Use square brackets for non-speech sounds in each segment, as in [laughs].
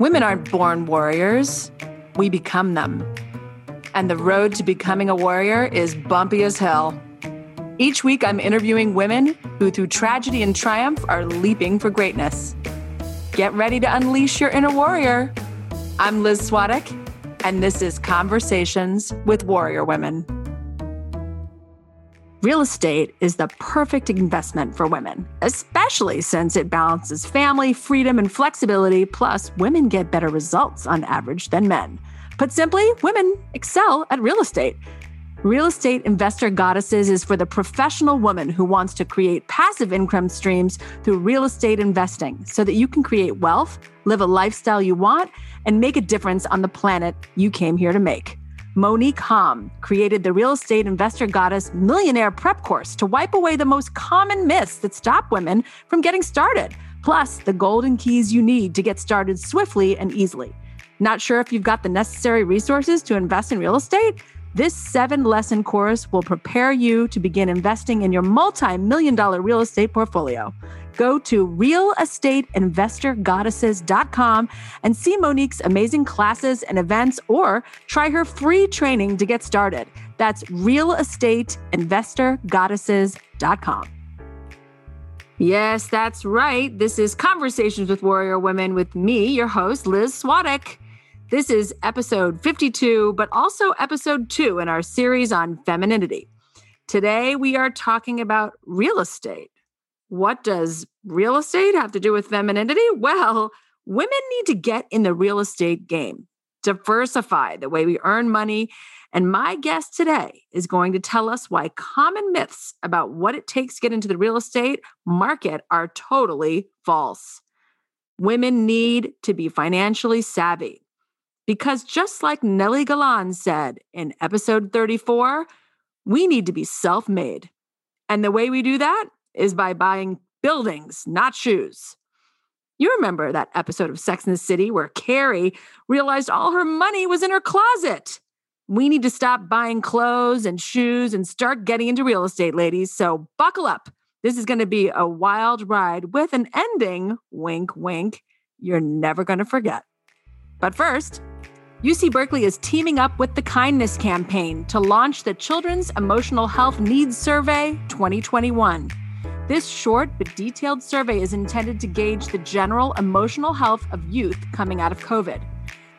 Women aren't born warriors, we become them. And the road to becoming a warrior is bumpy as hell. Each week, I'm interviewing women who, through tragedy and triumph, are leaping for greatness. Get ready to unleash your inner warrior. I'm Liz Swadek, and this is Conversations with Warrior Women. Real estate is the perfect investment for women, especially since it balances family, freedom, and flexibility. Plus, women get better results on average than men. Put simply, women excel at real estate. Real Estate Investor Goddesses is for the professional woman who wants to create passive income streams through real estate investing so that you can create wealth, live a lifestyle you want, and make a difference on the planet you came here to make. Monique Halm created the Real Estate Investor Goddess Millionaire Prep Course to wipe away the most common myths that stop women from getting started, plus the golden keys you need to get started swiftly and easily. Not sure if you've got the necessary resources to invest in real estate? This seven lesson course will prepare you to begin investing in your multi million dollar real estate portfolio. Go to realestateinvestorgoddesses.com and see Monique's amazing classes and events or try her free training to get started. That's realestateinvestorgoddesses.com. Yes, that's right. This is Conversations with Warrior Women with me, your host, Liz Swadek. This is episode 52, but also episode two in our series on femininity. Today, we are talking about real estate. What does real estate have to do with femininity? [laughs] Well, women need to get in the real estate game, diversify the way we earn money. And my guest today is going to tell us why common myths about what it takes to get into the real estate market are totally false. Women need to be financially savvy. Because just like Nely Galán said in episode 34, we need to be self made. And the way we do that is by buying buildings, not shoes. You remember that episode of Sex and the City where Carrie realized all her money was in her closet. We need to stop buying clothes and shoes and start getting into real estate, ladies. So buckle up. This is going to be a wild ride with an ending, wink, wink, you're never going to forget. But first, UC Berkeley is teaming up with the Kindness Campaign to launch the Children's Emotional Health Needs Survey 2021. This short but detailed survey is intended to gauge the general emotional health of youth coming out of COVID.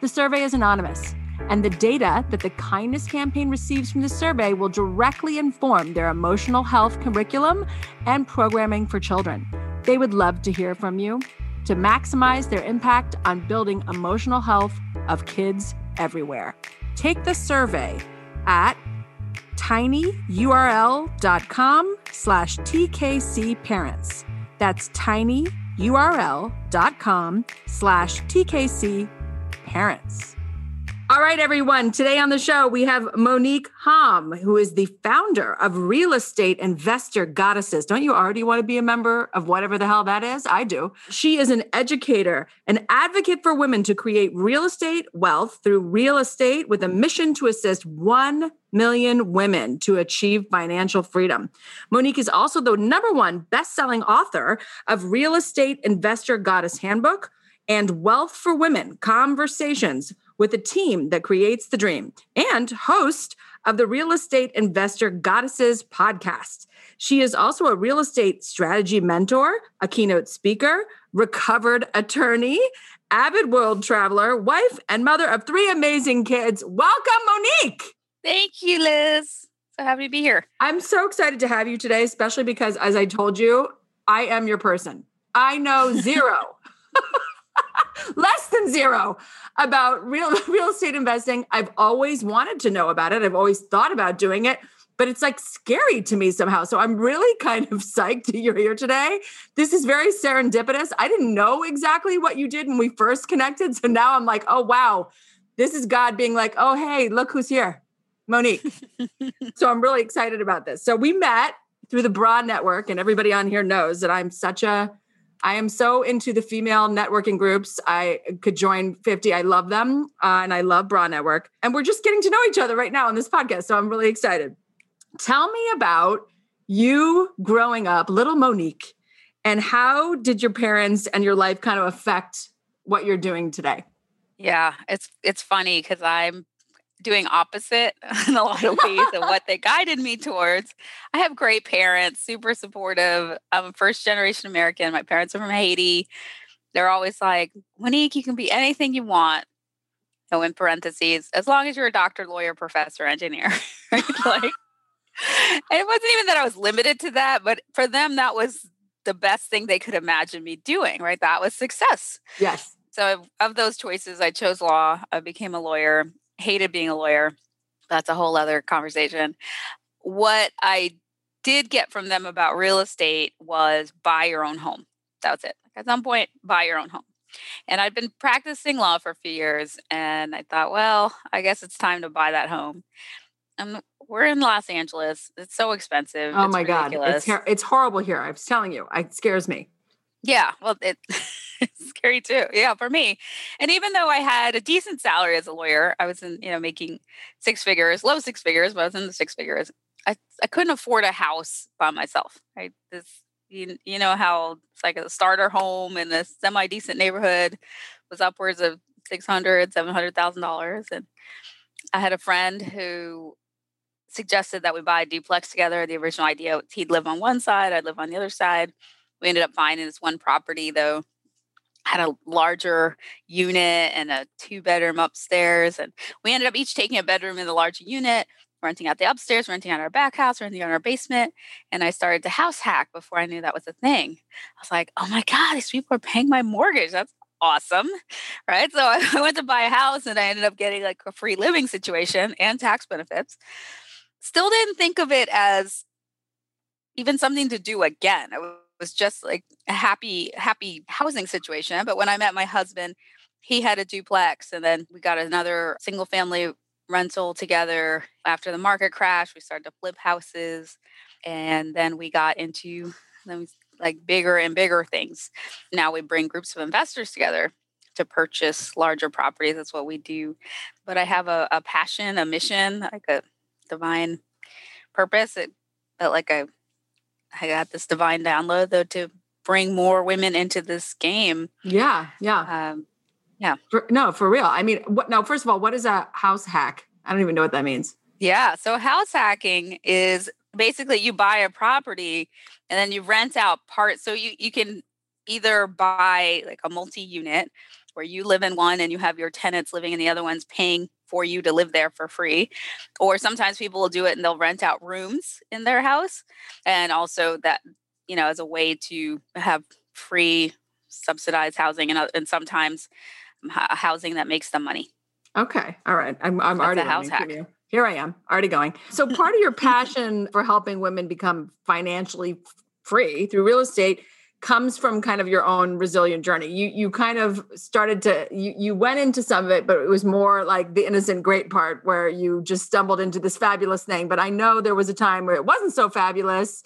The survey is anonymous, and the data that the Kindness Campaign receives from the survey will directly inform their emotional health curriculum and programming for children. They would love to hear from you to maximize their impact on building emotional health of kids everywhere. Take the survey at tinyurl.com slash tkc parents. That's tinyurl.com slash tkc parents. All right, everyone. Today on the show, we have Monique Halm, who is the founder of Real Estate Investor Goddesses. Don't you already want to be a member of whatever the hell that is? I do. She is an educator, an advocate for women to create real estate wealth through real estate with a mission to assist 1 million women to achieve financial freedom. Monique is also the number one best-selling author of Real Estate Investor Goddess Handbook and Wealth for Women: Conversations with a team that creates the dream and host of the Real Estate Investor Goddesses podcast. She is also a real estate strategy mentor, a keynote speaker, recovered attorney, avid world traveler, wife, and mother of three amazing kids. Welcome, Monique. Thank you, Liz. So happy to be here. I'm so excited to have you today, especially because, as I told you, I am your person. I know zero. [laughs] [laughs] less than zero about real [laughs] real estate investing. I've always wanted to know about it. I've always thought about doing it, but it's like scary to me somehow. So I'm really [laughs] kind of psyched that you're here today. This is very serendipitous. I didn't know exactly what you did when we first connected. So now I'm like, oh wow, this is God being like, oh hey, look who's here. Monique. so I'm really excited about this. So we met through the Broad Network, and everybody on here knows that I'm such a I am so into the female networking groups. I could join 50. I love them uh, and I love Bra Network. And we're just getting to know each other right now on this podcast. So I'm really excited. Tell me about you growing up, little Monique, and how did your parents and your life kind of affect what you're doing today? Yeah, it's it's funny because I'm doing opposite [laughs] in a lot of ways of what they guided me towards. I have great parents, super supportive. I'm a first generation American. My parents are from Haiti. They're always like, Monique, you can be anything you want. So in parentheses, as long as you're a doctor, lawyer, professor, engineer. [laughs] [laughs] like it wasn't even that I was limited to that, but for them that was the best thing they could imagine me doing, right? That was success. Yes. So of those choices, I chose law. I became a lawyer hated being a lawyer. That's a whole other conversation. What I did get from them about real estate was buy your own home. That was it. At some point, buy your own home. And I'd been practicing law for a few years, and I thought, well, I guess it's time to buy that home. And we're in Los Angeles. It's so expensive. Oh it's my ridiculous. god, it's it's horrible here. I was telling you, it scares me. Yeah, well, it, it's [laughs] scary too. Yeah, for me. And even though I had a decent salary as a lawyer, I was in, you know, making six figures, low six figures, but I was in the six figures. I, I couldn't afford a house by myself. Right. This, you, you know, how it's like a starter home in a semi decent neighborhood was upwards of six hundred, seven hundred thousand dollars. And I had a friend who suggested that we buy a duplex together. The original idea, he'd live on one side, I'd live on the other side we ended up finding this one property though. Had a larger unit and a two bedroom upstairs and we ended up each taking a bedroom in the larger unit renting out the upstairs renting out our back house renting out our basement and i started to house hack before i knew that was a thing. I was like oh my god these people are paying my mortgage. That's awesome. Right? So [laughs] i went to buy a house and i ended up getting like a free living situation and tax benefits. Still didn't think of it as even something to do again was just like a happy, happy housing situation. But when I met my husband, he had a duplex and then we got another single family rental together after the market crash. We started to flip houses and then we got into then like bigger and bigger things. Now we bring groups of investors together to purchase larger properties. That's what we do. But I have a, a passion, a mission, like a divine purpose. It like I I got this divine download though to bring more women into this game. Yeah, yeah, um, yeah. For, no, for real. I mean, what? No, first of all, what is a house hack? I don't even know what that means. Yeah, so house hacking is basically you buy a property and then you rent out parts. So you you can either buy like a multi-unit where you live in one and you have your tenants living in the other ones paying for you to live there for free. Or sometimes people will do it and they'll rent out rooms in their house. And also that, you know, as a way to have free subsidized housing and, uh, and sometimes housing that makes them money. Okay. All right. I'm, I'm already house hack. Here I am, already going. So [laughs] part of your passion for helping women become financially free through real estate comes from kind of your own resilient journey. You you kind of started to you you went into some of it, but it was more like the innocent great part where you just stumbled into this fabulous thing. But I know there was a time where it wasn't so fabulous,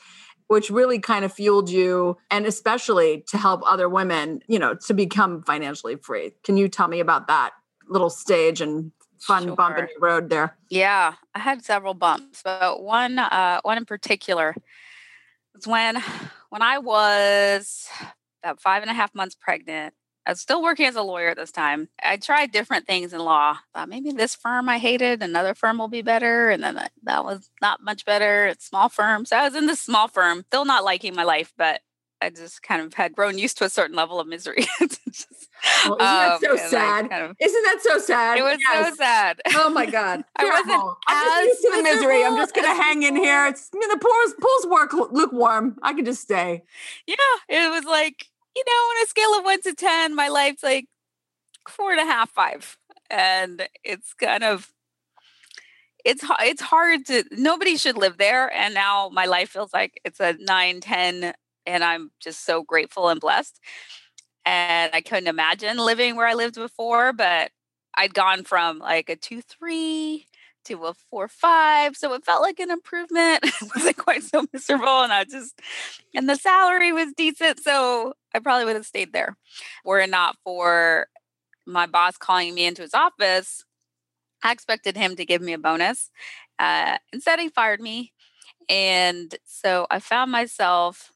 which really kind of fueled you and especially to help other women, you know, to become financially free. Can you tell me about that little stage and fun sure. bump in the road there? Yeah, I had several bumps, but one uh one in particular when when I was about five and a half months pregnant. I was still working as a lawyer at this time. I tried different things in law. Thought maybe this firm I hated, another firm will be better, and then that, that was not much better. It's small firm, so I was in this small firm, still not liking my life, but I just kind of had grown used to a certain level of misery. [laughs] just, well, isn't that um, so sad? Kind of, isn't that so sad? It was yes. so sad. Oh my [laughs] god! I wasn't. I'm just used to the misery. I'm just gonna hang in here. It's I mean, the pool's pool's work lukewarm. I can just stay. Yeah, it was like you know, on a scale of one to ten, my life's like four and a half, five, and it's kind of it's it's hard to nobody should live there and now my life feels like it's a 9 10 and I'm just so grateful and blessed. And I couldn't imagine living where I lived before, but I'd gone from like a two three to a four five, so it felt like an improvement. [laughs] it wasn't quite so miserable, and I just and the salary was decent, so I probably would have stayed there. Were it not for my boss calling me into his office, I expected him to give me a bonus. Uh, instead, he fired me, and so I found myself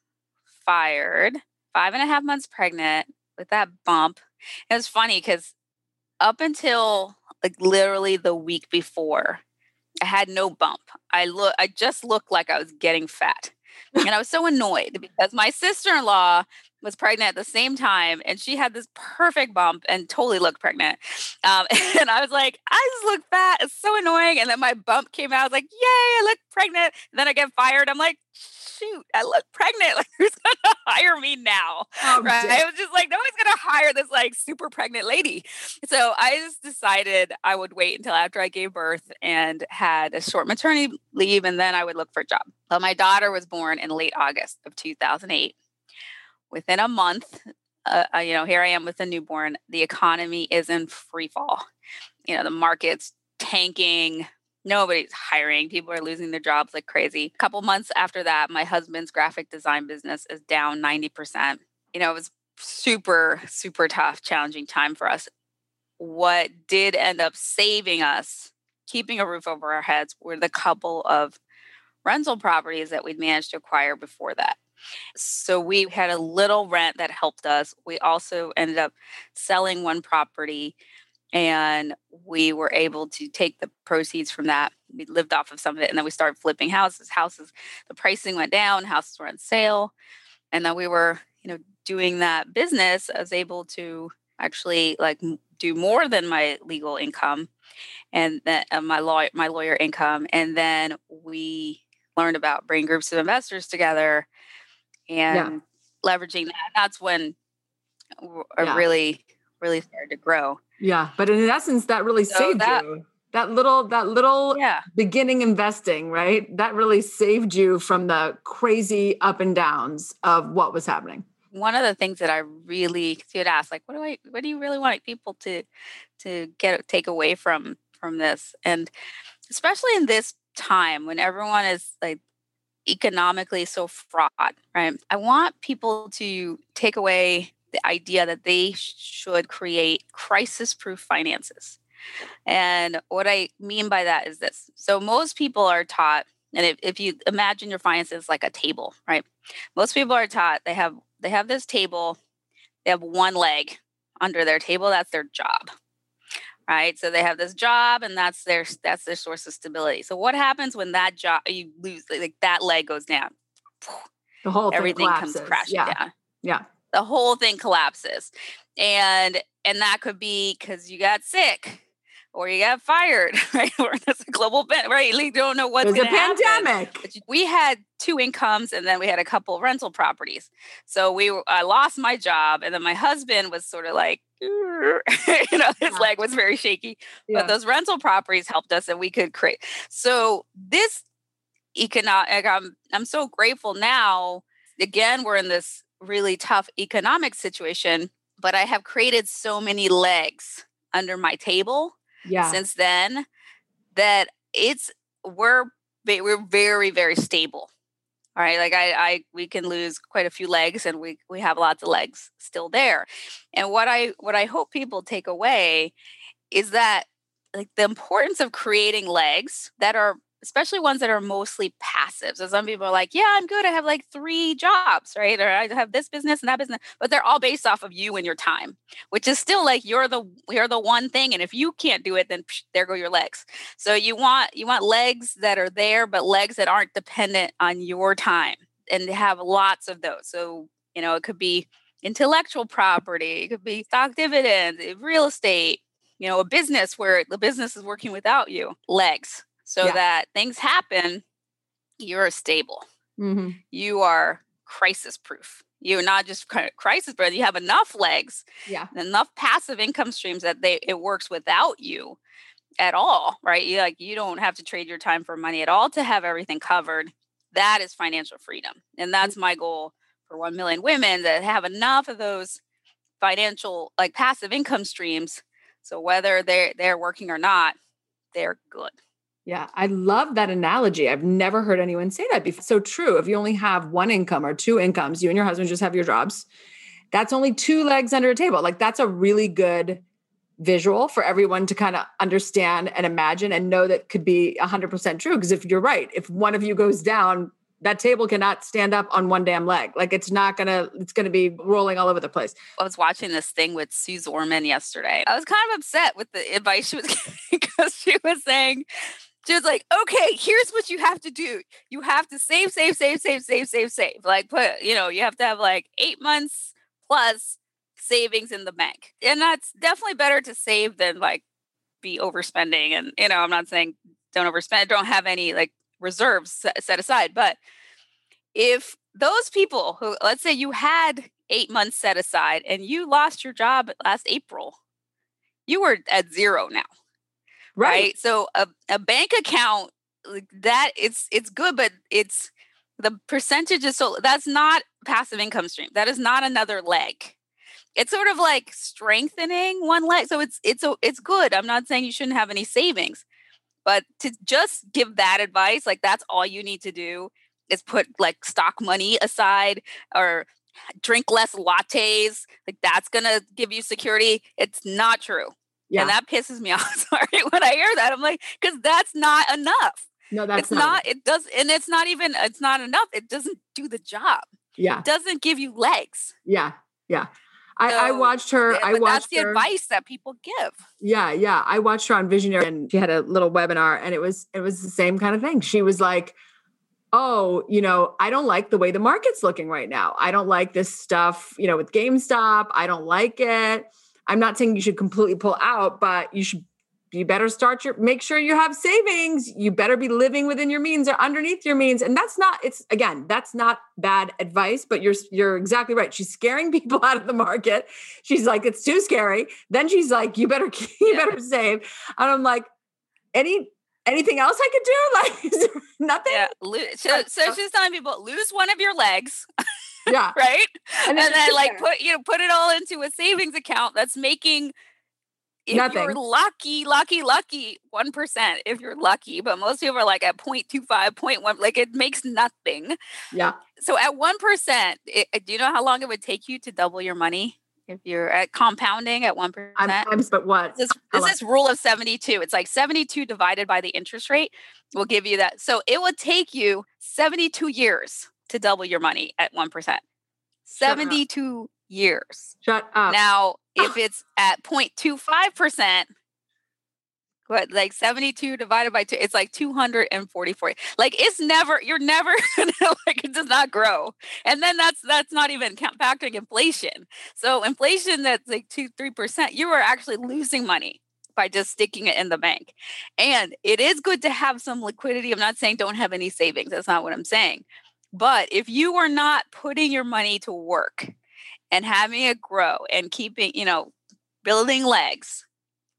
fired, five and a half months pregnant with that bump. It was funny because up until like literally the week before, I had no bump. I look I just looked like I was getting fat. [laughs] and I was so annoyed because my sister-in-law was pregnant at the same time and she had this perfect bump and totally looked pregnant. Um, [laughs] and I was like, I just look fat. It's so annoying. And then my bump came out. I was like, yay, I look pregnant. And then I get fired. I'm like, shoot, I look pregnant. [laughs] Like, who's going [laughs] to hire me now? Oh, right. I was just like, nobody's going to hire this like super pregnant lady. So I just decided I would wait until after I gave birth and had a short maternity leave. And then I would look for a job. Well, my daughter was born in late August of 2008 within a month, uh, uh, you know, here I am with a newborn. The economy is in free fall. You know, the market's tanking. Nobody's hiring. People are losing their jobs like crazy. A couple months after that, my husband's graphic design business is down 90%. You know, it was super, super tough, challenging time for us. What did end up saving us, keeping a roof over our heads, were the couple of rental properties that we'd managed to acquire before that. So we had a little rent that helped us. We also ended up selling one property and we were able to take the proceeds from that. We lived off of some of it and then we started flipping houses. Houses, the pricing went down, houses were on sale. And then we were, you know, doing that business. I was able to actually like do more than my legal income and that uh, my lawyer my lawyer income and then we learned about bringing groups of investors together and yeah. leveraging that. That's when I yeah. really, really started to grow. Yeah, but in essence, that really so saved that, you. That little, that little yeah. beginning investing, right? That really saved you from the crazy up and downs of what was happening. One of the things that I really you would ask, like, what do I, what do you really want people to, to get take away from from this? And especially in this time when everyone is like economically so fraught, right? I want people to take away the idea that they should create crisis proof finances. And what I mean by that is this. So most people are taught and if, if you imagine your finances like a table, right? Most people are taught they have they have this table, they have one leg under their table, that's their job right? So they have this job and that's their that's their source of stability. So what happens when that job you lose like that leg goes down? The whole everything collapses. comes crashing yeah. down. Yeah. The whole thing collapses. And and that could be because you got sick or you got fired, [laughs] right? Or that's a global event, right? You don't know what's going to happen. pandemic. We had two incomes, and then we had a couple rental properties. So we, were, I lost my job, and then my husband was sort of like, [laughs] you know, his yeah. leg was very shaky. Yeah. But those rental properties helped us, and we could create. So this economic, I'm, I'm so grateful now. Again, we're in this really tough economic situation, but I have created so many legs under my table yeah. since then that it's we're we're very very stable all right like I, I we can lose quite a few legs and we we have lots of legs still there and what i what i hope people take away is that like the importance of creating legs that are especially ones that are mostly passive. So some people are like, yeah, I'm good. I have like three jobs, right? Or I have this business and that business, but they're all based off of you and your time, which is still like you're the you're the one thing. And if you can't do it, then psh, there go your legs. So you want you want legs that are there, but legs that aren't dependent on your time and have lots of those. So, you know, it could be intellectual property, it could be stock dividends, eh, real estate, you know, a business where the business is working without you, legs so yeah. that things happen, you're stable. Mm-hmm. You are crisis proof. You're not just crisis, but you have enough legs, yeah, enough passive income streams that they it works without you at all, right? You like you don't have to trade your time for money at all to have everything covered. That is financial freedom, and that's my goal for one million women that have enough of those financial like passive income streams. So whether they're they're working or not, they're good. Yeah, I love that analogy. I've never heard anyone say that before. So true. If you only have one income or two incomes, you and your husband just have your jobs. That's only two legs under a table. Like that's a really good visual for everyone to kind of understand and imagine and know that could be 100% true because if you're right, if one of you goes down, that table cannot stand up on one damn leg. Like it's not gonna, it's gonna be rolling all over the place. I was watching this thing with Suze Orman yesterday. I was kind of upset with the advice she was [laughs] giving because she was saying, she was like, okay, here's what you have to do. You have to save, save, save, save, save, save, save. Like put, you know, you have to have like eight months plus savings in the bank. And that's definitely better to save than like be overspending. And, you know, I'm not saying don't overspend, don't have any like reserves set, set aside. But if those people who, let's say you had eight months set aside and you lost your job last April, you were at zero now. Right. right? So a, a bank account like that it's it's good, but it's the percentage is so that's not passive income stream. That is not another leg. It's sort of like strengthening one leg. So it's it's it's good. I'm not saying you shouldn't have any savings, but to just give that advice, like that's all you need to do is put like stock money aside or drink less lattes. Like that's going to give you security. It's not true. Yeah. And that pisses me [laughs] off. Sorry when I hear that. I'm like, because that's not enough. No, that's it's not, not. It does, and it's not even. It's not enough. It doesn't do the job. Yeah, it doesn't give you legs. Yeah, yeah. I, so, I watched her. Yeah, I watched that's the her. advice that people give. Yeah, yeah. I watched her on Visionary, and she had a little webinar, and it was it was the same kind of thing. She was like, "Oh, you know, I don't like the way the market's looking right now. I don't like this stuff. You know, with GameStop, I don't like it. I'm not saying you should completely pull out, but you should you better start your make sure you have savings. You better be living within your means or underneath your means. And that's not it's again that's not bad advice but you're you're exactly right. She's scaring [laughs] people out of the market. She's like it's too scary. Then she's like you better you better save. And i'm like any anything else i could do? [laughs] Like nothing? Yeah so, so she's telling people lose one of your legs [laughs] yeah [laughs] right and then, and then like put you know put it all into a savings account that's making if Nothing. you're lucky, lucky, lucky, 1%, if you're lucky, but most people are like at 0.25, 0.1, like it makes nothing. Yeah. So at 1%, it, uh, do you know how long it would take you to double your money? If you're at compounding at 1%. I'm, but what? This, this is rule of 72. It's like 72 divided by the interest rate will give you that. So it would take you 72 years to double your money at 1%. 72 years. Shut up. Now, if [laughs] it's at 0.25%, what like 72 divided by two, it's like 244. Like it's never, you're never [laughs] like it does not grow. And then that's that's not even factoring inflation. So inflation that's like two, three percent, you are actually losing money by just sticking it in the bank. And it is good to have some liquidity. I'm not saying don't have any savings. That's not what I'm saying. But if you are not putting your money to work and having it grow and keeping, you know, building legs,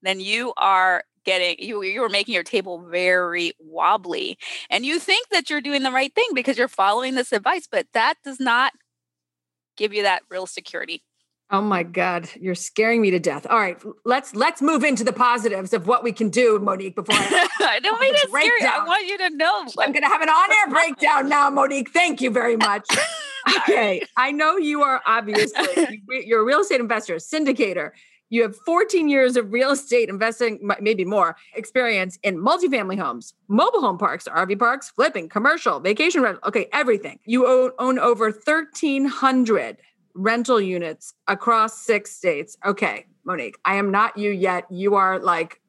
then you are getting you you're making your table very wobbly. And you think that you're doing the right thing because you're following this advice but that does not give you that real security oh my god you're scaring me to death all right let's let's move into the positives of what we can do monique before i, [laughs] don't mean it scary i want you to know i'm going to have an on-air breakdown now monique thank you very much okay. [laughs] I know you are obviously [laughs] you're a real estate investor, syndicator. You have 14 years of real estate investing, maybe more, experience in multifamily homes, mobile home parks, RV parks, flipping, commercial, vacation rental. Okay, everything. You own, own over 1,300 rental units across six states. Okay, Monique, I am not you yet. You are like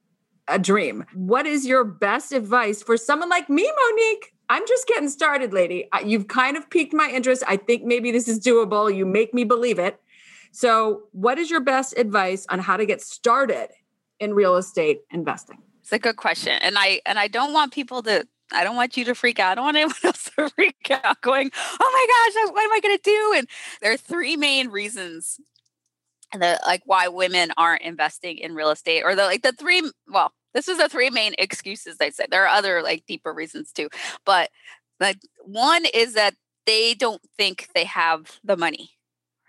a dream. What is your best advice for someone like me, Monique? I'm just getting started, lady. You've kind of piqued my interest. I think maybe this is doable. You make me believe it. So, what is your best advice on how to get started in real estate investing? It's a good question. And I and I don't want people to I don't want you to freak out. I don't want anyone [laughs] else to freak out going, "Oh my gosh, what am I going to do?" And there are three main reasons that like why women aren't investing in real estate or the like the three well this is the three main excuses they say. There are other like deeper reasons too, but the one is that they don't think they have the money,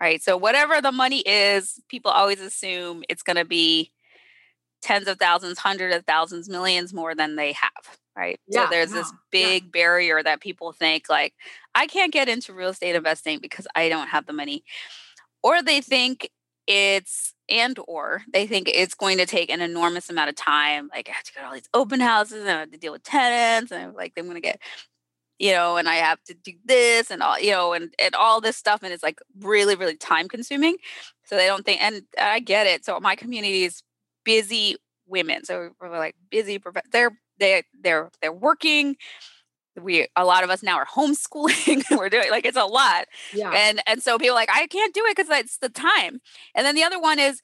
right? So whatever the money is, people always assume it's going to be tens of thousands, hundreds of thousands, millions more than they have, right? Yeah, so there's yeah, this big yeah. barrier that people think like I can't get into real estate investing because I don't have the money. Or they think it's and or they think it's going to take an enormous amount of time like i have to go to all these open houses and i have to deal with tenants and I'm like i'm going to get you know, and I have to do this and all, you know, and, and all this stuff. And it's like really, really time consuming. So they don't think, and I get it. So my community is busy women. So we're like busy, they're, they, they're, they're working. We, a lot of us now are homeschooling. [laughs] we're doing like, it's a lot. Yeah. And, and so people like, I can't do it because it's the time. And then the other one is,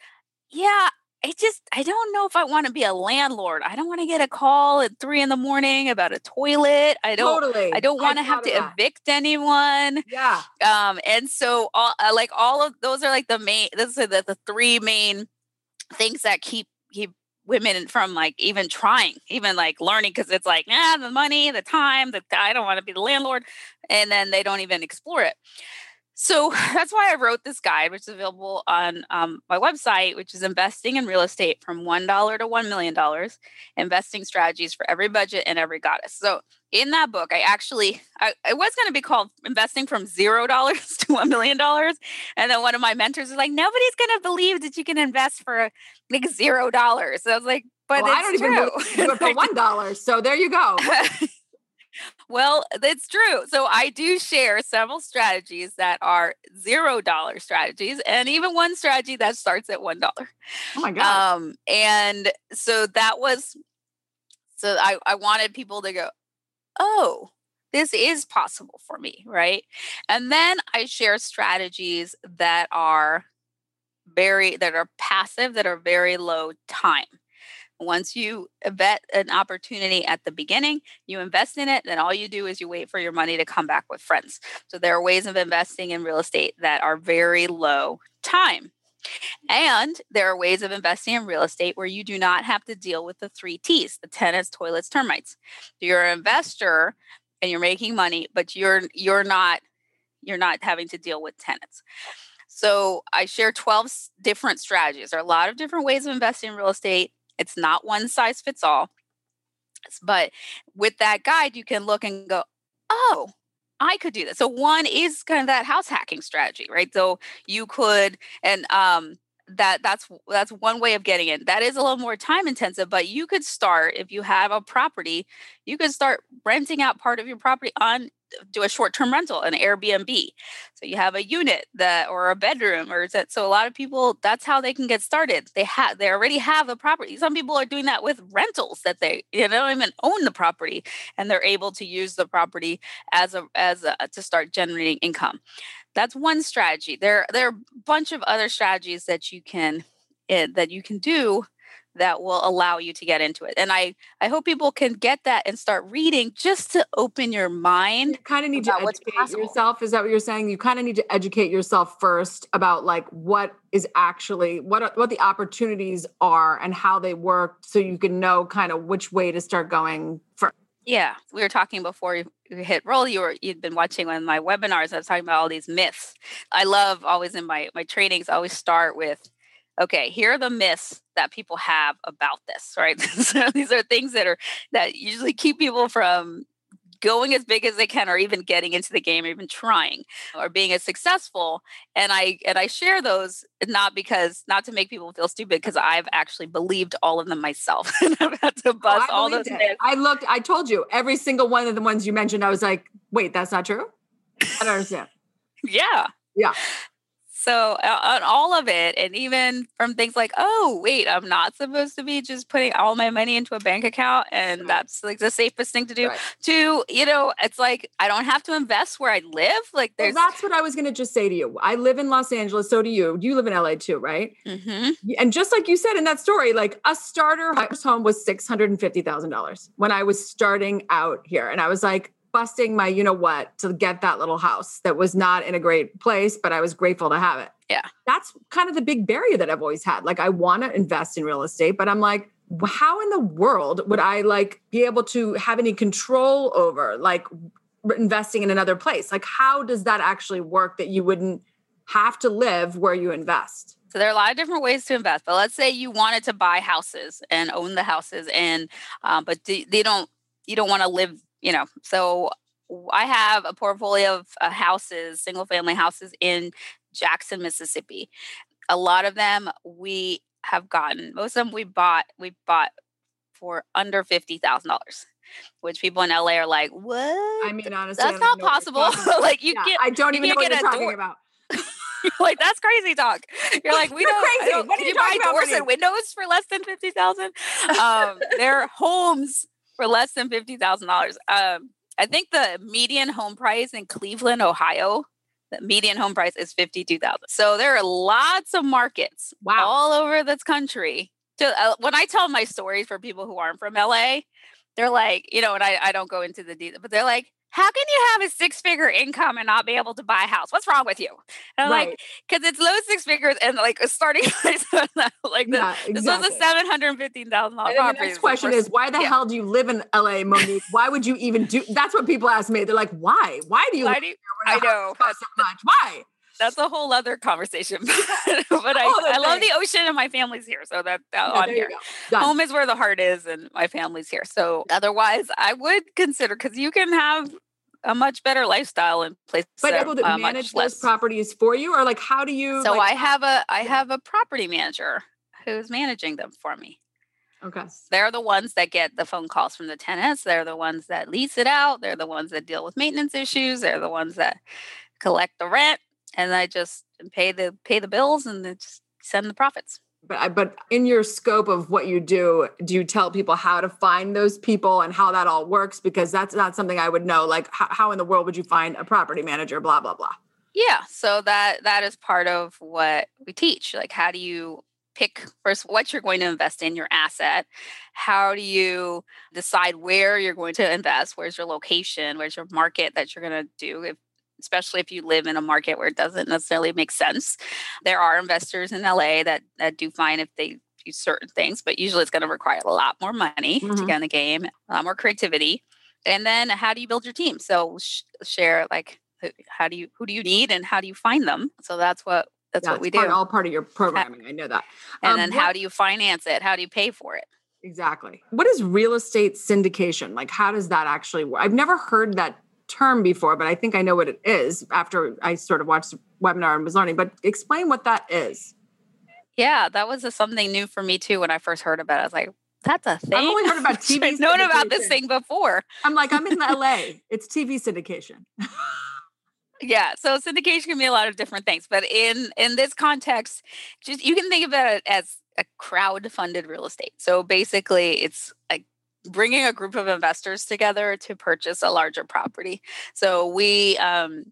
yeah, I just I don't know if I want to be a landlord. I don't want to get a call at three in the morning about a toilet. I don't. Totally. I don't want to have to that. evict anyone. Yeah. Um. And so, all uh, like all of those are like the main. Those are the, the three main things that keep keep women from like even trying, even like learning, because it's like, yeah, the money, the time, the I don't want to be the landlord, and then they don't even explore it. So [laughs] that's why I wrote this guide, which is available on um, my website, which is investing in real estate from $1 to $1 million, investing strategies for every budget and every goddess. So in that book, I actually, I, it was going to be called investing from $0 [laughs] to $1 million. And then one of my mentors was like, nobody's going to believe that you can invest for like $0. So I was like, but well, I don't true. even believe it for [laughs] $1. So there you go. Well, that's true. So I do share several strategies that are zero dollar strategies, and even one strategy that starts at one dollar. Oh my god! Um, and so that was, so I I wanted people to go, oh, this is possible for me, right? And then I share strategies that are very that are passive, that are very low time. Once you vet an opportunity at the beginning, you invest in it, then all you do is you wait for your money to come back with friends. So there are ways of investing in real estate that are very low time. And there are ways of investing in real estate where you do not have to deal with the three T's the tenants, toilets, termites. You're an investor and you're making money, but you're you're not you're not having to deal with tenants. So I share 12 different strategies. There are a lot of different ways of investing in real estate. It's not one size fits all. But with that guide, you can look and go, oh, I could do this. So one is kind of that house hacking strategy, right? So you could, and um, that that's that's one way of getting in. that is a little more time intensive but you could start if you have a property you could start renting out part of your property on do a short-term rental an airbnb. So you have a unit that or a bedroom or that so a lot of people that's how they can get started. They have they already have a property. Some people are doing that with rentals that they you know even own the property and they're able to use the property as a as a to start generating income. That's one strategy. There, there are a bunch of other strategies that you can eh, that you can do that will allow you to get into it. And I, I hope people can get that and start reading just to open your mind. You kind of need to educate yourself. Is that what you're saying? You kind of need to educate yourself first about like what is actually what what the opportunities are and how they work, so you can know kind of which way to start going first. Yeah, we were talking before you hit roll. You were you'd been watching one of my webinars. I was talking about all these myths. I love always in my my trainings. I always start with, okay, here are the myths that people have about this. Right, [laughs] so these are things that are that usually keep people from going as big as they can or even getting into the game or even trying or being as successful. And i and i share those not because not to make people feel stupid because i've actually believed all of them myself. [laughs] And i've had to oh, bust oh, all those myths. i looked i told you every single one of the ones you mentioned i was like wait that's not true? I don't understand. [laughs] Yeah. Yeah so on all of it, and even from things like, oh, wait, I'm not supposed to be just putting all my money into a bank account, and right. that's like the safest thing to do. Right. To you know, it's like I don't have to invest where I live. Like there's well, that's what I was going to just say to you. I live in Los Angeles, so do you. You live in LA too, right? Mm-hmm. And just like you said in that story, like a starter home was six hundred and fifty thousand dollars when I was starting out here, and I was like, busting my you know what to get that little house that was not in a great place, but I was grateful to have it. Yeah. That's kind of the big barrier that I've always had. Like I want to invest in real estate, but I'm like, how in the world would I like be able to have any control over like investing in another place? Like how does that actually work that you wouldn't have to live where you invest? So there are a lot of different ways to invest. But let's say you wanted to buy houses and own the houses, and um, but they don't you don't want to live you know, so I have a portfolio of uh, houses, single family houses in Jackson, Mississippi. A lot of them we have gotten. Most of them we bought. We bought for under fifty thousand dollars. which people in LA are like, what? I mean, honestly, that's not possible. [laughs] like you yeah, get, I don't even know what you're talking door. about. [laughs] like that's crazy talk. You're like, we don't, crazy. don't what can you buy doors and windows for less than fifty thousand? Um, they're [laughs] homes for less than fifty thousand dollars. Um, I think the median home price in Cleveland, Ohio, the median home price is fifty-two thousand. So there are lots of markets wow. all over this country. To, uh, when I tell my stories for people who aren't from LA, they're like, you know, and I, I don't go into the detail, but they're like, how can you have a six figure income and not be able to buy a house? What's wrong with you? And I'm right. like, because it's low six figures and like a starting [laughs] price, [laughs] like the, yeah, exactly. this was a seven hundred fifteen thousand dollars property. The next question is, why the yeah. hell do you live in LA, Monique? why would you even do? That's what people ask me. They're like, why? Why do you? Why do you I know so much. Why? That's a whole other conversation. [laughs] [laughs] but I, I love the ocean and my family's here. So that, that yeah, I'm here. Home is where the heart is and my family's here. So otherwise I would consider because you can have a much better lifestyle in places. But able to uh, manage those less. properties for you, or like how do you? So like, I have a I have a property manager who's managing them for me. Okay. They're the ones that get the phone calls from the tenants. They're the ones that lease it out. They're the ones that deal with maintenance issues. They're the ones that collect the rent and I just pay the pay the bills and just send the profits. But but in your scope of what you do, do you tell people how to find those people and how that all works? Because that's not something I would know. Like how, how in the world would you find a property manager? Blah blah blah. Yeah, so that that is part of what we teach. Like how do you pick first what you're going to invest in your asset how do you decide where you're going to invest where's your location where's your market that you're going to do if especially if you live in a market where it doesn't necessarily make sense. There are investors in LA that that do fine if they do certain things, but usually it's going to require a lot more money mm-hmm. to get in the game, a lot more creativity. And then how do you build your team? So sh- share like how do you who do you need and how do you find them? So that's what that's yeah, what we do. Part, all part of your programming. I know that. And um, then what, how do you finance it? How do you pay for it? Exactly. What is real estate syndication? Like, how does that actually work? I've never heard that term before, but I think I know what it is after I sort of watched the webinar and was learning. But explain what that is. Yeah, that was a, something new for me too when I first heard about it. I was like, that's a thing. I've only heard about TV. [laughs] I've known about this thing before. I'm like, I'm in LA. [laughs] It's TV syndication. yeah so syndication can be a lot of different things but in in this context just you can think about it as a crowd funded real estate so basically it's like bringing a group of investors together to purchase a larger property. So we um,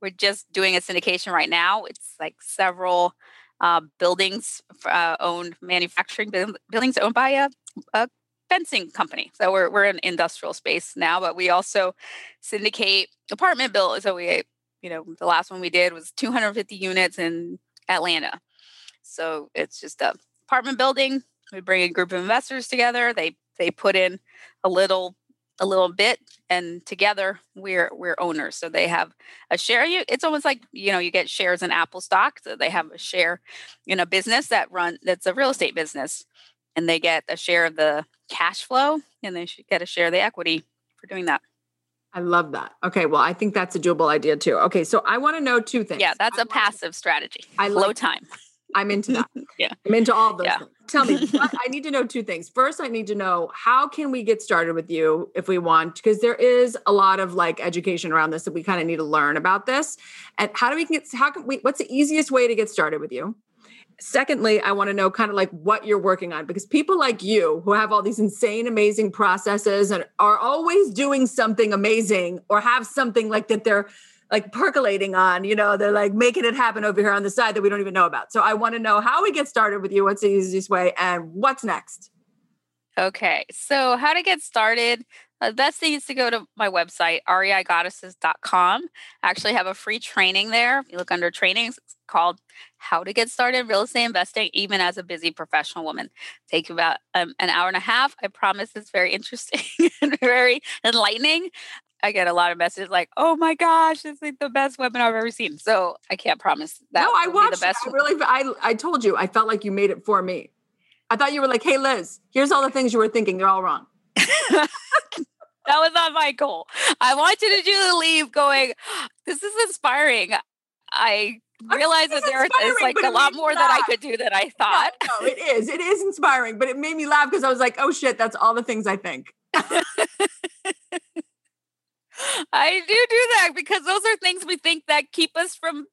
we're just doing a syndication right now. It's like several uh, buildings uh, owned, manufacturing buildings owned by a, a fencing company. So we're we're in industrial space now, but we also syndicate apartment buildings. So we, you know, the last one we did was 250 units in Atlanta. So it's just a apartment building. We bring a group of investors together. They they put in a little a little bit and together we're we're owners so they have a share you it's almost like you know you get shares in apple stock so they have a share in a business that run that's a real estate business and they get a share of the cash flow and they should get a share of the equity for doing that I love that. Okay, well, I think that's a doable idea too. Okay, so I want to know two things. Yeah, that's I a passive strategy. I low like, time. I'm into that. [laughs] yeah. I'm into all those yeah. things. Tell me, [laughs] I need to know two things. First, I need to know how can we get started with you if we want, because there is a lot of like education around this that we kind of need to learn about this. And how do we get, how can we, what's the easiest way to get started with you? Secondly, I want to know kind of like what you're working on because people like you who have all these insane, amazing processes and are always doing something amazing or have something like that they're like percolating on, you know, they're like making it happen over here on the side that we don't even know about. So I want to know how we get started with you. What's the easiest way and what's next? Okay. So how to get started. The best thing is to go to my website, reigoddesses.com. I actually have a free training there. If you look under trainings, it's called How to Get Started Real Estate Investing, even as a busy professional woman. Take about um, an hour and a half. I promise it's very interesting [laughs] and very enlightening. I get a lot of messages like, "Oh my gosh, it's like the best webinar I've ever seen." So I can't promise that. No, I watched. The best I really, I I told you, I felt like you made it for me. I thought you were like, "Hey, Liz, here's all the things you were thinking. They're all wrong." [laughs] that was not my goal. I want you to leave going, "This is inspiring." I realize that there is like a lot more that I could do than I thought. No, no, it is. It is inspiring, but it made me laugh because I was like, "Oh shit, that's all the things I think." [laughs] I do do that because those are things we think that keep us from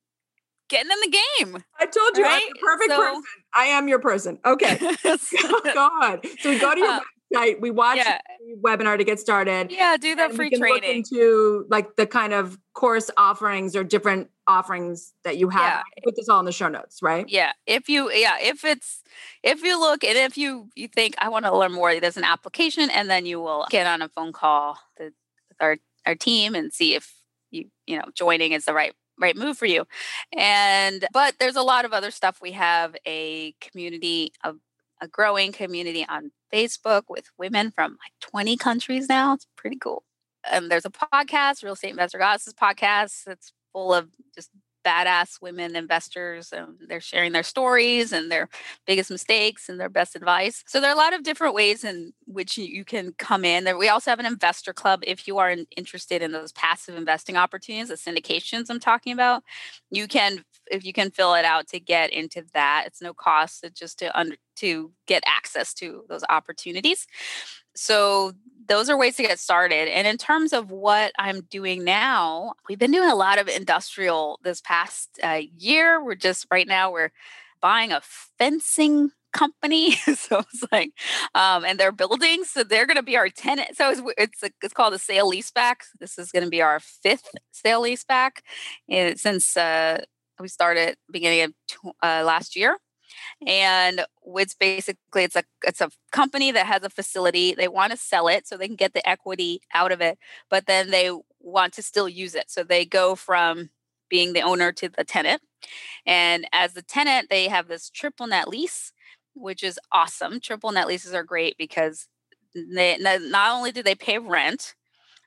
getting in the game. I told you right? I'm the perfect so, person. I am your person. Okay. [laughs] [laughs] go on. So we go to your uh, website, we watch yeah. the webinar to get started. Yeah, do the free training. Look into like the kind of course offerings or different offerings that you have. Yeah. Put this all in the show notes, right? Yeah. If you yeah, if it's if you look and if you you think I want to learn more, there's an application and then you will get on a phone call with our our team and see if you you know joining is the right right move for you. And but there's a lot of other stuff. We have a community of a growing community on Facebook with women from like 20 countries now. It's pretty cool. And there's a podcast, Real Estate Investor Goddesses podcast. It's full of just badass women investors and they're sharing their stories and their biggest mistakes and their best advice. So there are a lot of different ways in which you can come in. We also have an investor club if you are interested in those passive investing opportunities, the syndications I'm talking about. You can if you can fill it out to get into that. It's no cost. It's just to under, to get access to those opportunities. So those are ways to get started. And in terms of what I'm doing now, we've been doing a lot of industrial this past uh, year. We're just right now we're buying a fencing company [laughs] so it's like um, and they're building so they're going to be our tenant so it's it's, a, it's called a sale leaseback this is going to be our fifth sale leaseback and since uh, we started beginning of uh, last year and it's basically it's a it's a company that has a facility. They want to sell it so they can get the equity out of it but then they want to still use it. So they go from being the owner to the tenant. And as the tenant they have this triple net lease which is awesome. Triple net leases are great because they not only do they pay rent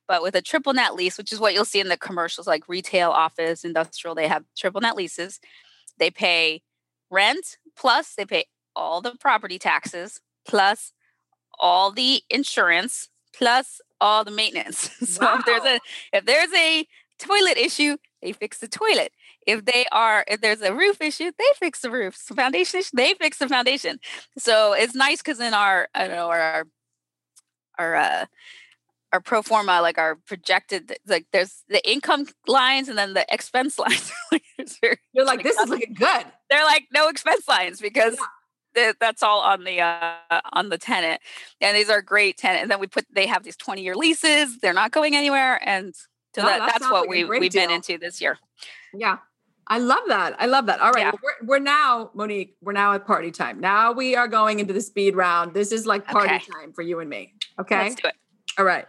but with a triple net lease which is what you'll see in the commercials like retail office industrial they have triple net leases. They pay rent plus they pay all the property taxes plus all the insurance plus all the maintenance. [laughs] so wow. if there's a if there's a toilet issue, they fix the toilet. If they are if there's a roof issue, they fix the roof. So foundation issue, they fix the foundation. So it's nice because in our I don't know our our uh our pro forma, like our projected, like there's the income lines and then the expense [laughs] lines. They're like, this is looking good. They're like no expense lines because yeah. that's all on the uh, on the tenant, and these are great tenant. And then we put they have these 20 year leases. They're not going anywhere, and so that, that that's what like we we've deal. been into this year. Yeah. I love that. I love that. All right. Yeah. We're, we're now, Monick, we're now at party time. Now we are going into the speed round. This is like party okay. time for you and me. Okay. Let's do it. All right.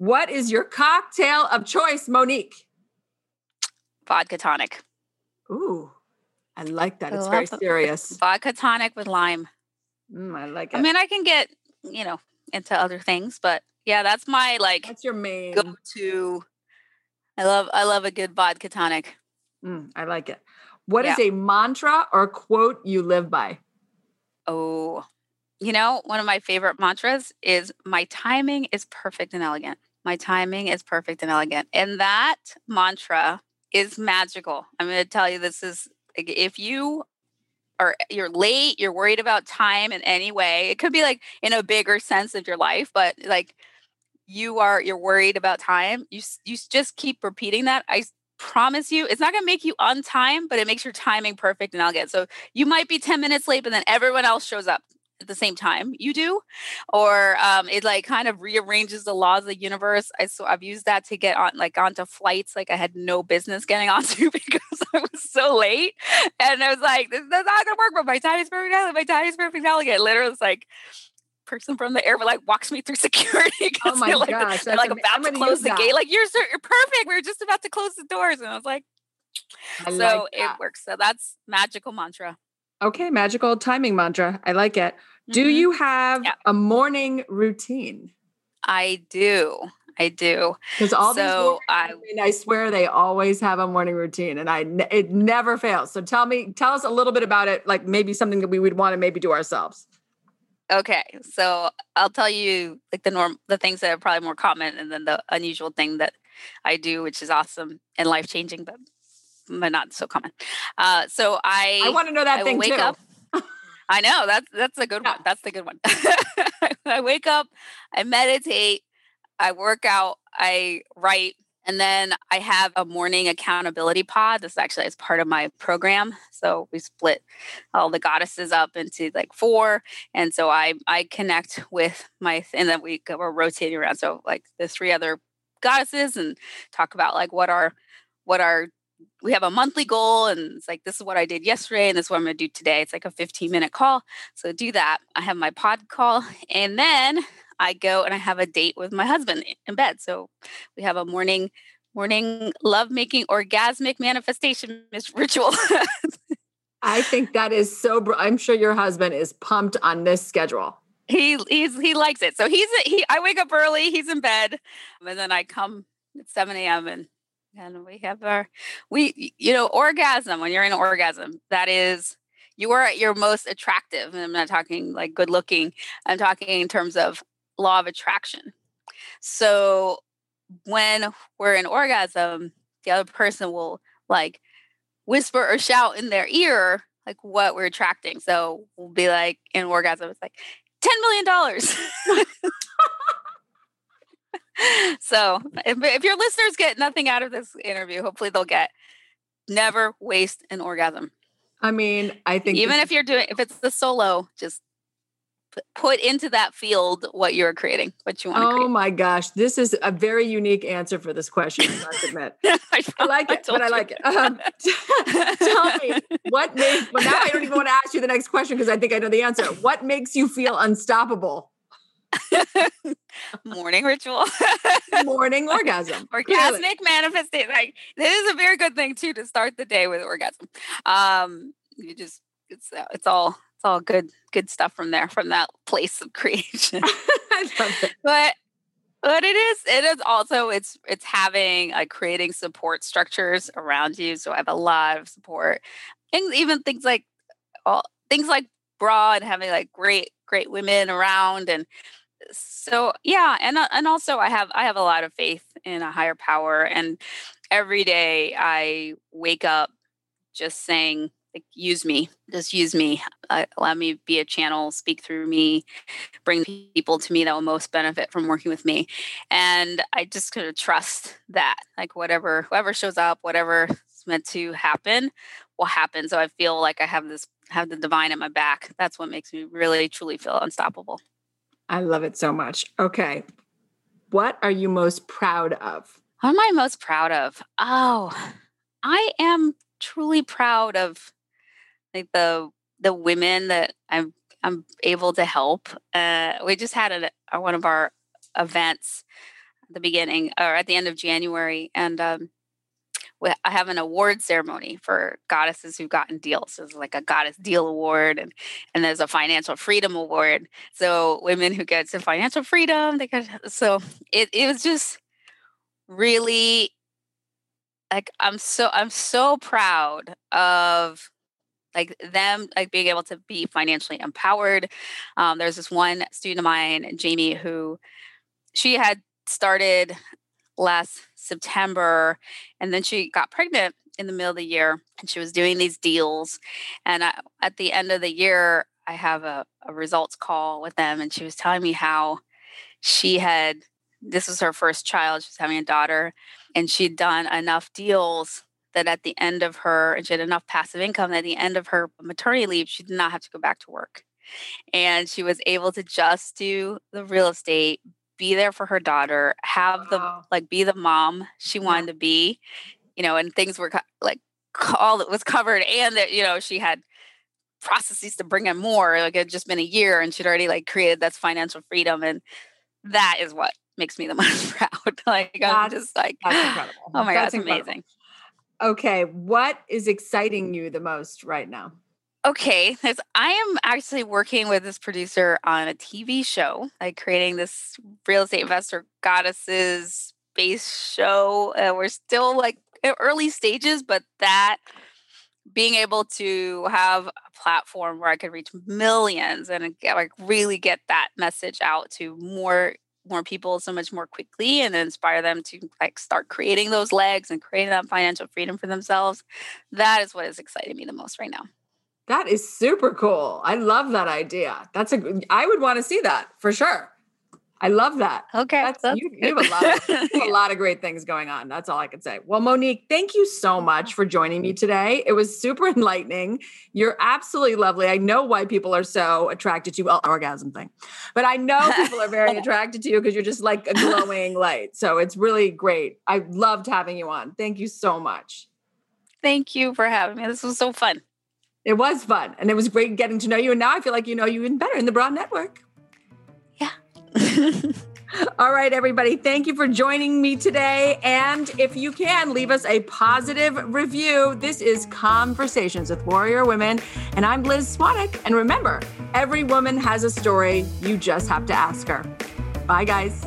What is your cocktail of choice, Monick? Vodka tonic. Ooh, I like that. I it's very serious. [laughs] Vodka tonic with lime. Mm, I like it. I mean, I can get, you know, into other things, but yeah, that's my like That's your main go to. I love I love a good vodka tonic. Mm, I like it. What yeah. is a mantra or quote you live by? Oh, you know, one of my favorite mantras is my timing is perfect and elegant. My timing is perfect and elegant. And that mantra is magical. I'm going to tell you this is if you are you're late, you're worried about time in any way. It could be like in a bigger sense of your life, but like you are you're worried about time. You you just keep repeating that. I promise you, it's not going to make you on time, but it makes your timing perfect and elegant. So you might be 10 minutes late, but then everyone else shows up at the same time you do or um, it like kind of rearranges the laws of the universe i so i've used that to get on like onto flights like i had no business getting [laughs] onto because i was so late and i was like this, is not gonna work but my time is perfect elegant my time is perfect elegant literally it's like person from the airport like walks me through [laughs] security oh my they're like, gosh they're like about to close the that. gate like you're you're perfect we are just about to close the doors and i was like I so like it works so that's magical mantra Okay, magical timing mantra. I like it. Mm-hmm. Do you have yeah. a morning routine? I do. I do. Because all so these I, I, mean, I swear they always have a morning routine, and I it never fails. So tell me, tell us a little bit about it. Like maybe something that we would want to maybe do ourselves. Okay, so I'll tell you like the norm, the things that are probably more common, and then the unusual thing that I do, which is awesome and life changing, but but not so common. Uh, so I I want to know that I thing wake too. Up, I know that's that's a good yeah. one. That's the good one. [laughs] I wake up, I meditate, I work out, I write, and then I have a morning accountability pod. This actually is part of my program. So we split all the goddesses up into like four. And so I I connect with my and then we go we're rotating around. So like the three other goddesses and talk about like what our what our we have a monthly goal and it's like this is what I did yesterday and this is what I'm going to do today. It's like a 15 minute call. So do that. I have my pod call [laughs] and then I go and I have a date with my husband in bed. So we have a morning morning love making orgasmic manifestation [laughs] ritual. I think that is so br- I'm sure your husband is pumped on this schedule. He he's he likes it. So he's he I wake up early, he's in bed, and then I come at 7 a.m. and and we have our we you know orgasm when you're in orgasm that is you are at your most attractive and i'm not talking like good looking i'm talking in terms of law of attraction. So when we're in orgasm, the other person will like whisper or shout in their ear like what we're attracting. So we'll be like in orgasm, it's like ten million dollars. [laughs] [laughs] so if, if your listeners get nothing out of this interview, hopefully they'll get never waste an orgasm. I mean, I think even if you're doing if it's the solo, just put into that field what you're creating, what you want oh to create. Oh my gosh, this is a very unique answer for this question. I must admit, [laughs] I, I, like it, I but I like it. Um, [laughs] tell me what makes. Well, now I don't even want to ask you the next question because I think I know the answer. What makes you feel unstoppable? [laughs] Morning ritual. Morning [laughs] orgasm. Orgasmic manifestation. Like this is a very good thing too to start the day with orgasm. Um, you just it's uh, it's all it's all good good stuff from there from that place of creation [laughs] but but it is it is also it's it's having like creating support structures around you so i have a lot of support and even things like all things like bra and having like great great women around and so yeah and uh, and also i have i have a lot of faith in a higher power and every day i wake up just saying like use me just use me uh, allow me be a channel speak through me bring people to me that will most benefit from working with me. And i just kind of trust that like whatever whoever shows up whatever is meant to happen will happen. So i feel like i have this have the divine at my back. That's what makes me really truly feel unstoppable i love it so much. Okay. What are you most proud of? What am i most proud of? Oh i am truly proud of like the the women that I'm I'm able to help. Uh, we just had a, a, one of our events at the beginning or at the end of January, and um, I have an award ceremony for goddesses who've gotten deals. It's like a goddess deal award, and and there's a financial freedom award. So women who get to financial freedom, they get so it it was just really like I'm so I'm so proud of like them like being able to be financially empowered um, there's this one student of mine jamie who she had started last september and then she got pregnant in the middle of the year and she was doing these deals and I, at the end of the year i have a, a results call with them and she was telling me how she had this was her first child she was having a daughter and she'd done enough deals that at the end of her, and she had enough passive income, at the end of her maternity leave, she did not have to go back to work. And she was able to just do the real estate, be there for her daughter, have wow. the like be the mom she wanted yeah. to be, you know, and things were co- like all that was covered, and that you know she had processes to bring in more. Like it had just been a year, and she'd already like created that's financial freedom, and that is what makes me the [laughs] most proud. like that's, I'm just like, [gasps] oh my that's god, it's amazing. Okay, what is exciting you the most right now? Okay, I am actually working with this producer on a TV show, like creating this real estate investor goddesses base show. Uh, we're still like early stages, but that being able to have a platform where I could reach millions and like really get that message out to more more people so much more quickly and inspire them to like start creating those legs and creating that financial freedom for themselves. That is what is exciting me the most right now. That is super cool. I love that idea. That's a I would want to see that for sure. I love that. Okay. That's, that's you, you, have a lot of, [laughs] a lot of great things going on. That's all I can say. Well, Monick, thank you so much for joining me today. It was super [laughs] enlightening. You're absolutely lovely. I know why people are so attracted to you. Well, orgasm thing. But I know [laughs] people are very attracted to you because you're just like a glowing light. So it's really great. I loved having you on. Thank you so much. Thank you for having me. This was so fun. It was fun. And it was great getting to know you. And now I feel like you know you even better in the Broad Network. Yeah. [laughs] All right, everybody. Thank you for joining me today. And if you can, leave us a positive review. This is Conversations with Warrior Women. And I'm Liz Swanek. And remember, every woman has a story. You just have to ask her. Bye, guys.